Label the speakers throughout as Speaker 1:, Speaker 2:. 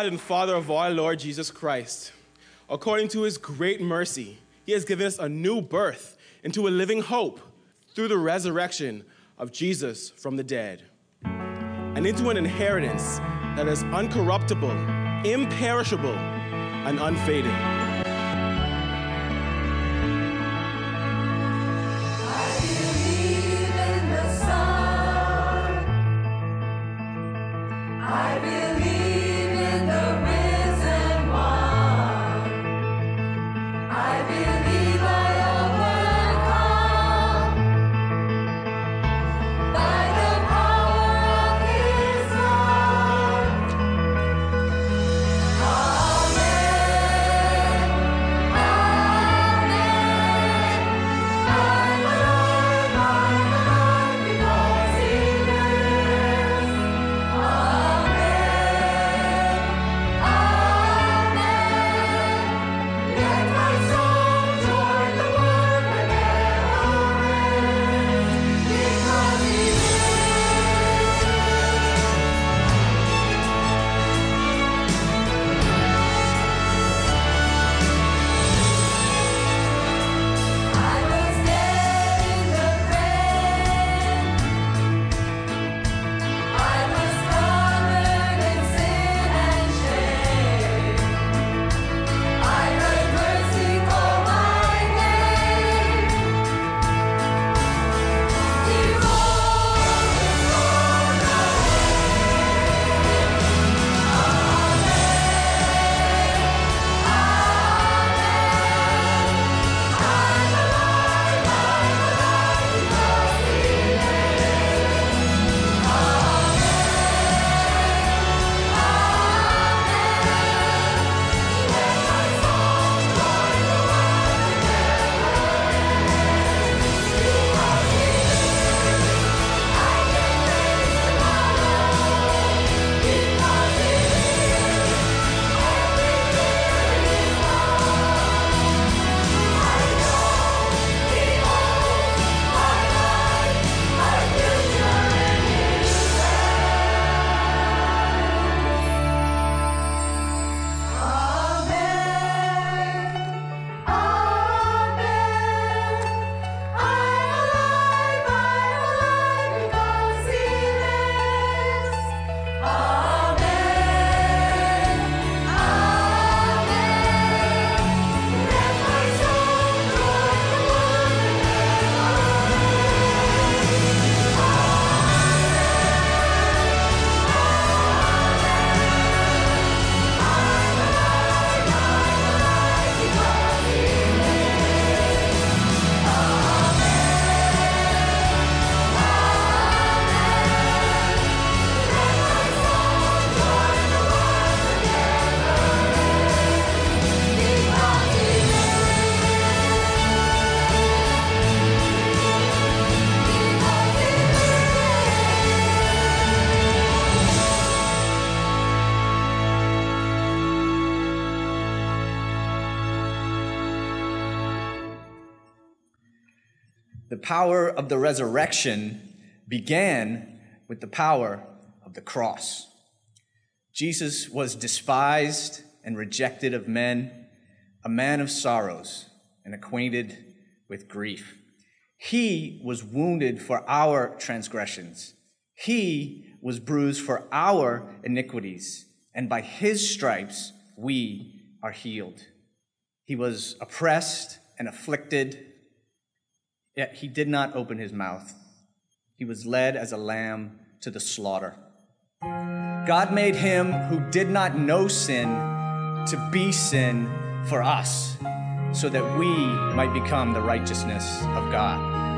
Speaker 1: God and Father of our Lord Jesus Christ. According to his great mercy, he has given us a new birth into a living hope through the resurrection of Jesus from the dead, and into an inheritance that is uncorruptible, imperishable, and unfading.
Speaker 2: Power of the
Speaker 3: resurrection began with the power of the cross. Jesus was despised and rejected of men, a man of sorrows and acquainted with grief. He was wounded for our transgressions. He was bruised for our iniquities, and by his stripes we are healed. He was oppressed and afflicted, yet he did not open his mouth. He was led as a lamb to the slaughter. God made him who did not know sin to be sin for us, so that we might become the righteousness of God.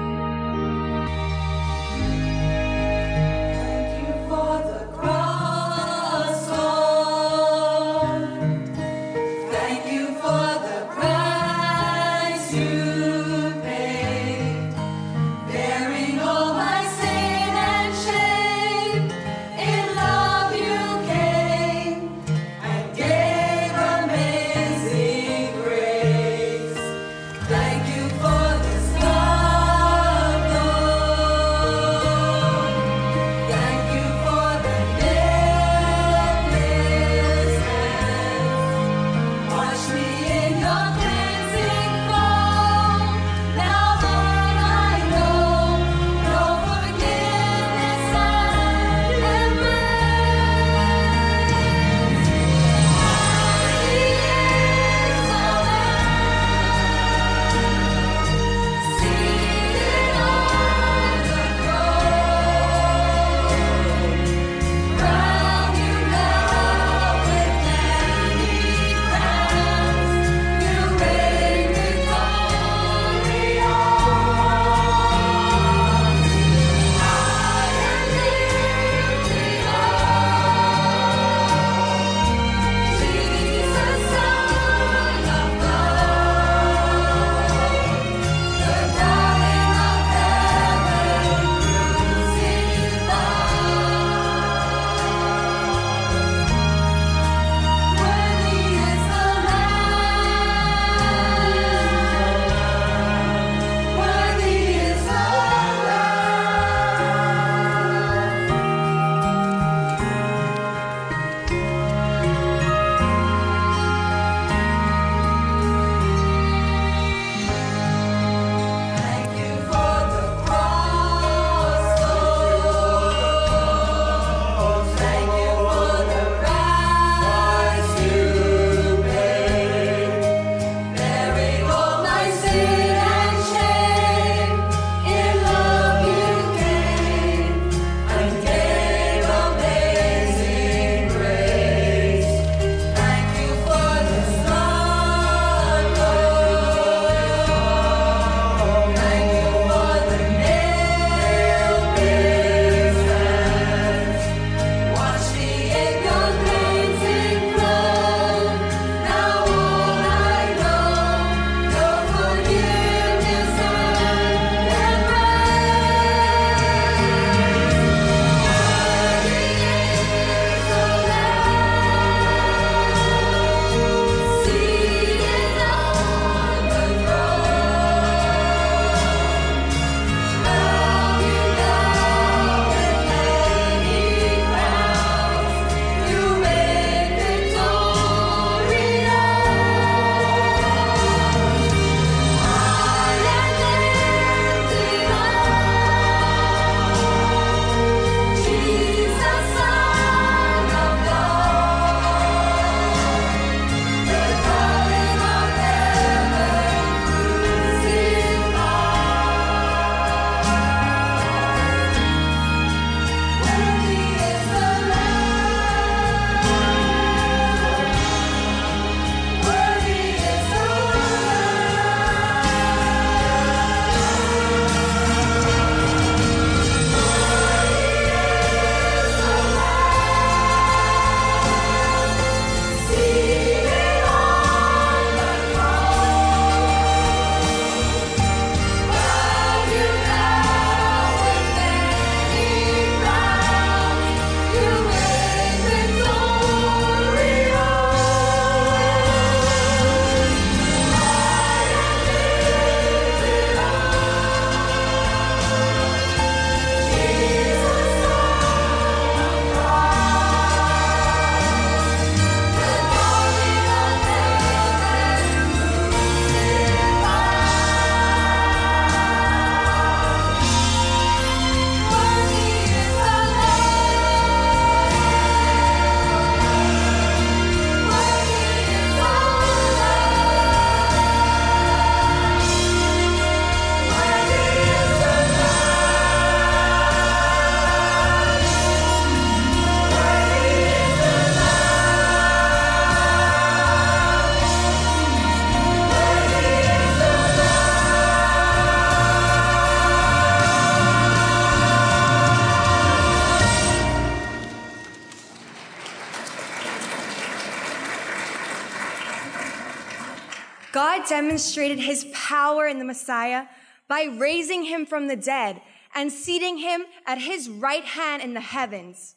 Speaker 4: Demonstrated his power in the Messiah by raising him from the dead and seating him at his right hand in the heavens,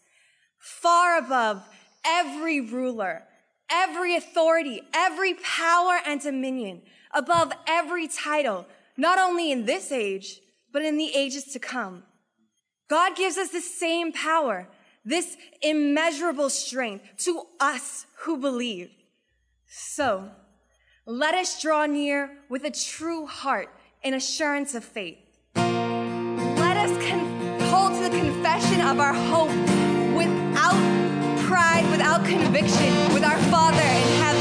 Speaker 4: far above every ruler, every authority, every power and dominion, above every title, not only in this age, but in the ages to come. God gives us the same power, this immeasurable strength to us who believe. So, let us draw near with a true heart and assurance of faith. Let us con- hold to the confession of our hope without pride, without conviction, with our Father in heaven.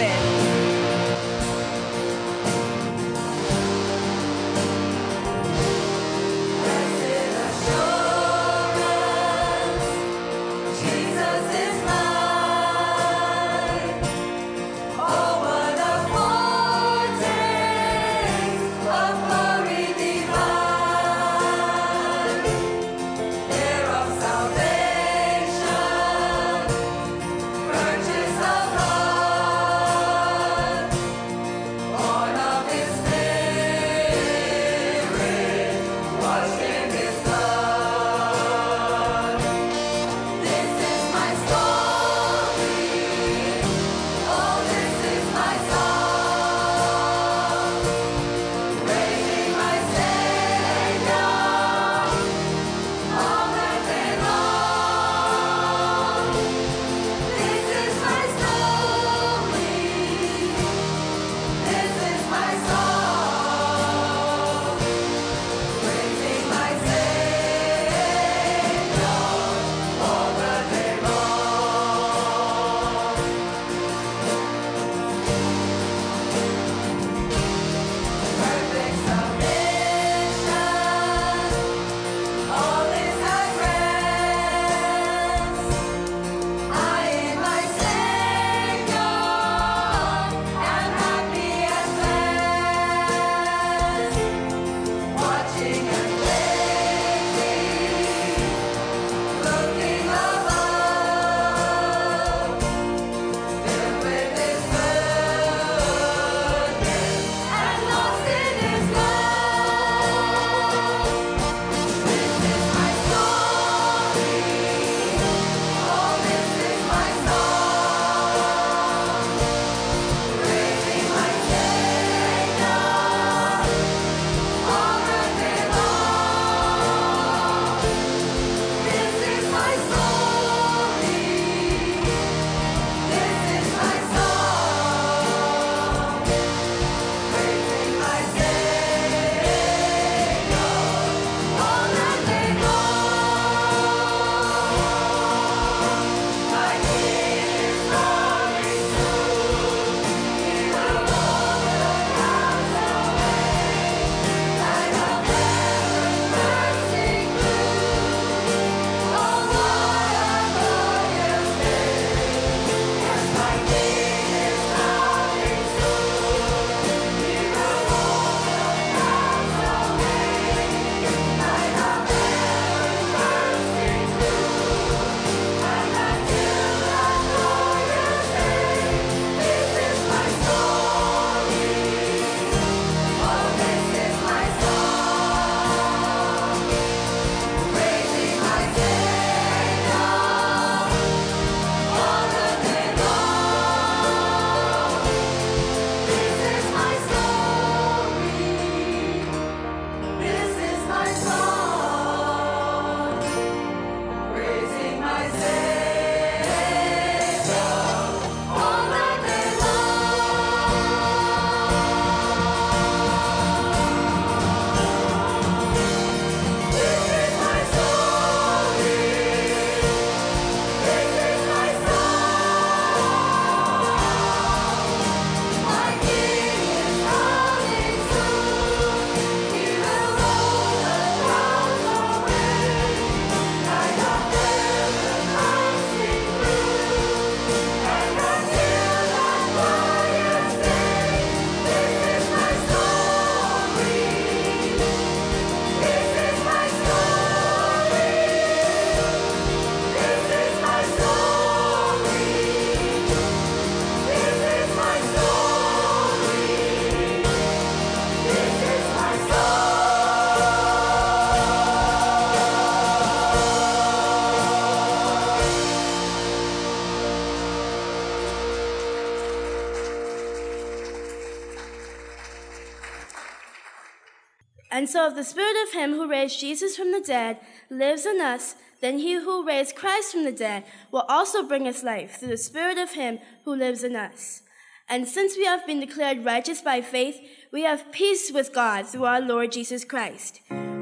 Speaker 1: And so, if the spirit of him who raised Jesus from the dead lives in us, then he who raised Christ from the dead will also bring us life through the spirit of him who lives in us. And since we have been declared righteous by faith, we have peace with God through our Lord Jesus Christ.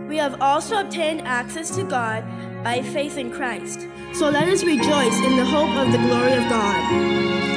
Speaker 1: We have also obtained access to God by faith in Christ. So let us rejoice in the hope of the glory of God.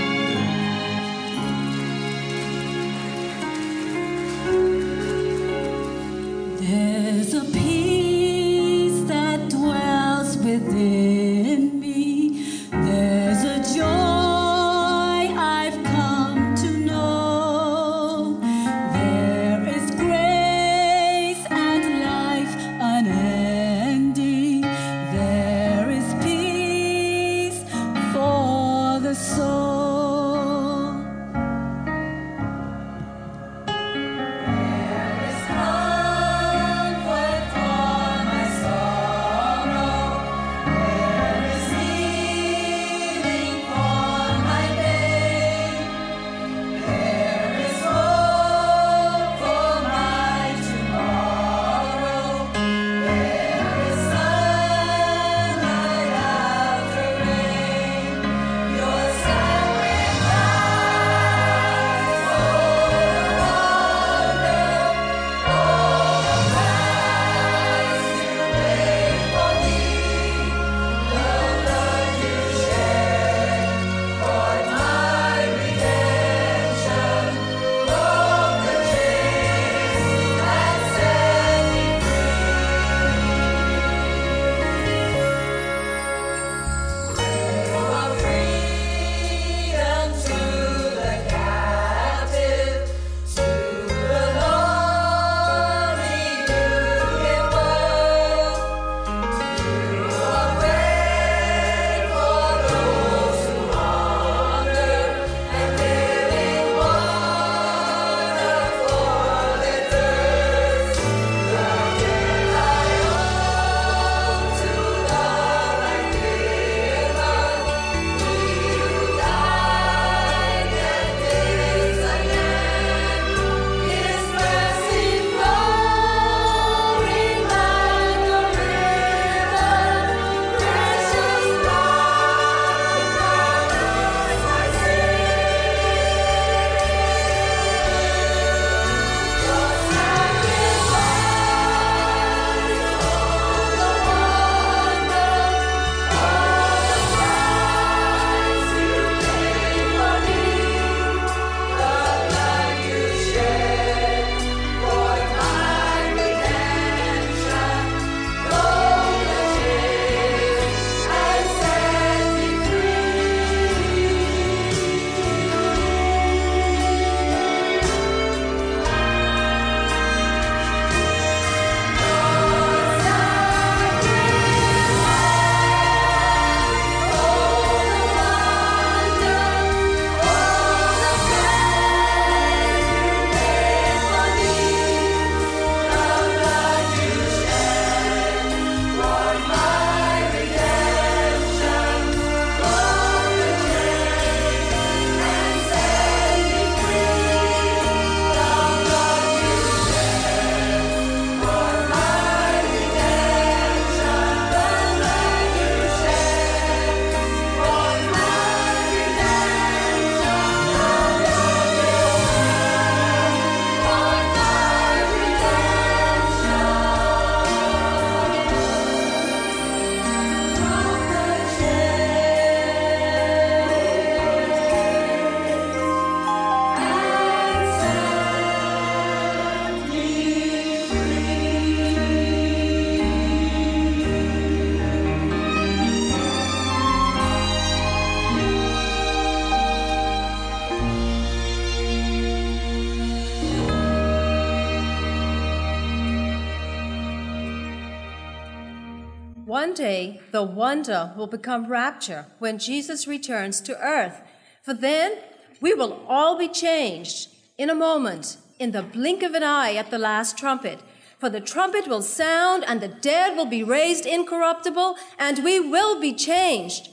Speaker 5: one day the wonder will become rapture when Jesus returns to earth. For then we will all be changed in a moment, in the blink of an eye at the last trumpet. For the trumpet will sound, and the dead will be raised incorruptible, and we will be changed.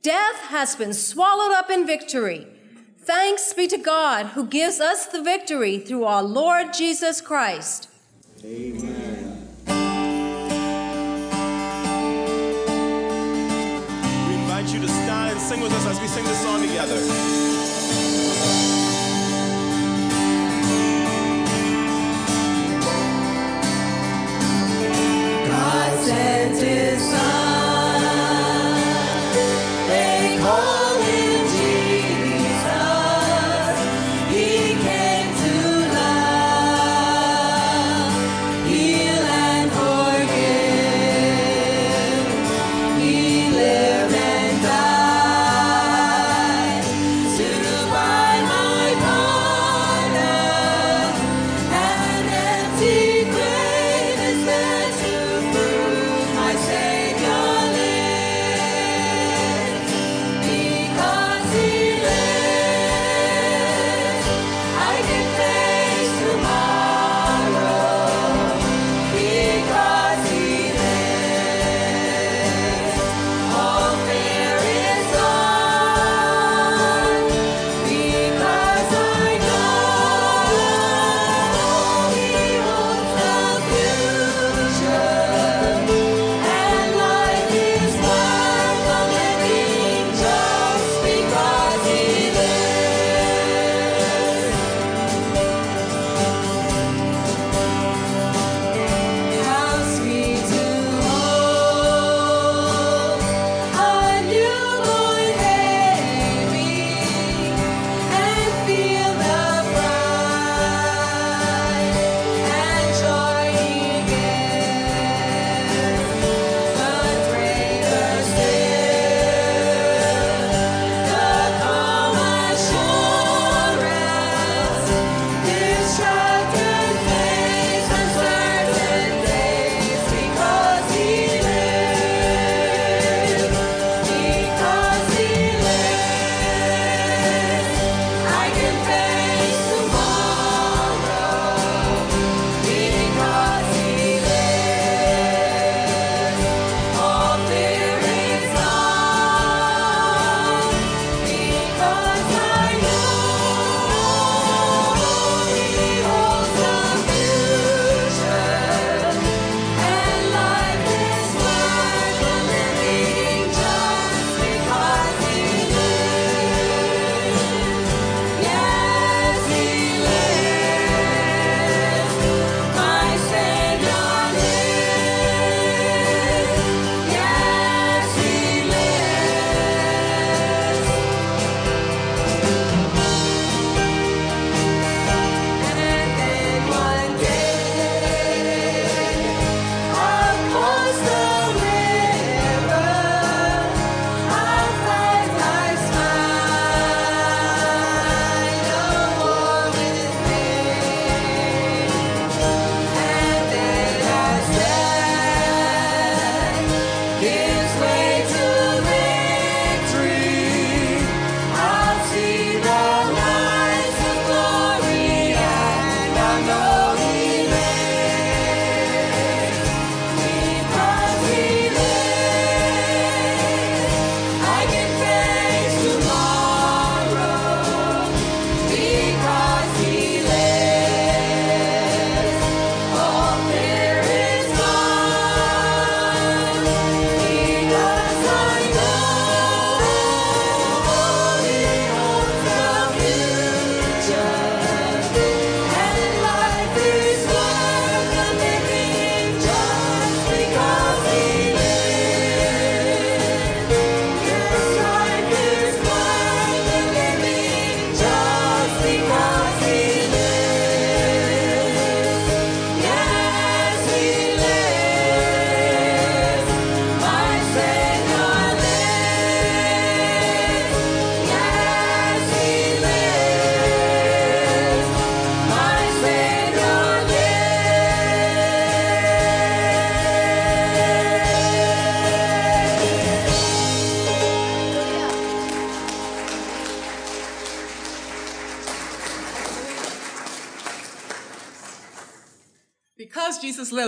Speaker 5: Death has been swallowed up in victory. Thanks be to God who gives us the victory through our Lord Jesus Christ.
Speaker 6: Amen. sing with us as we sing this song together.
Speaker 1: sent his son.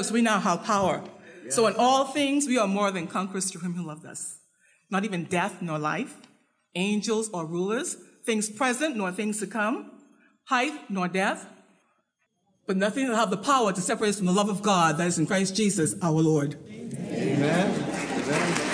Speaker 1: because
Speaker 7: we now have power. So in all things, we are more than conquerors through him who loved us. Not even death nor life, angels or rulers, things present nor things to come, height nor depth, but nothing will have the power to separate us from the love of God that is in Christ Jesus our Lord.
Speaker 1: Amen. Amen.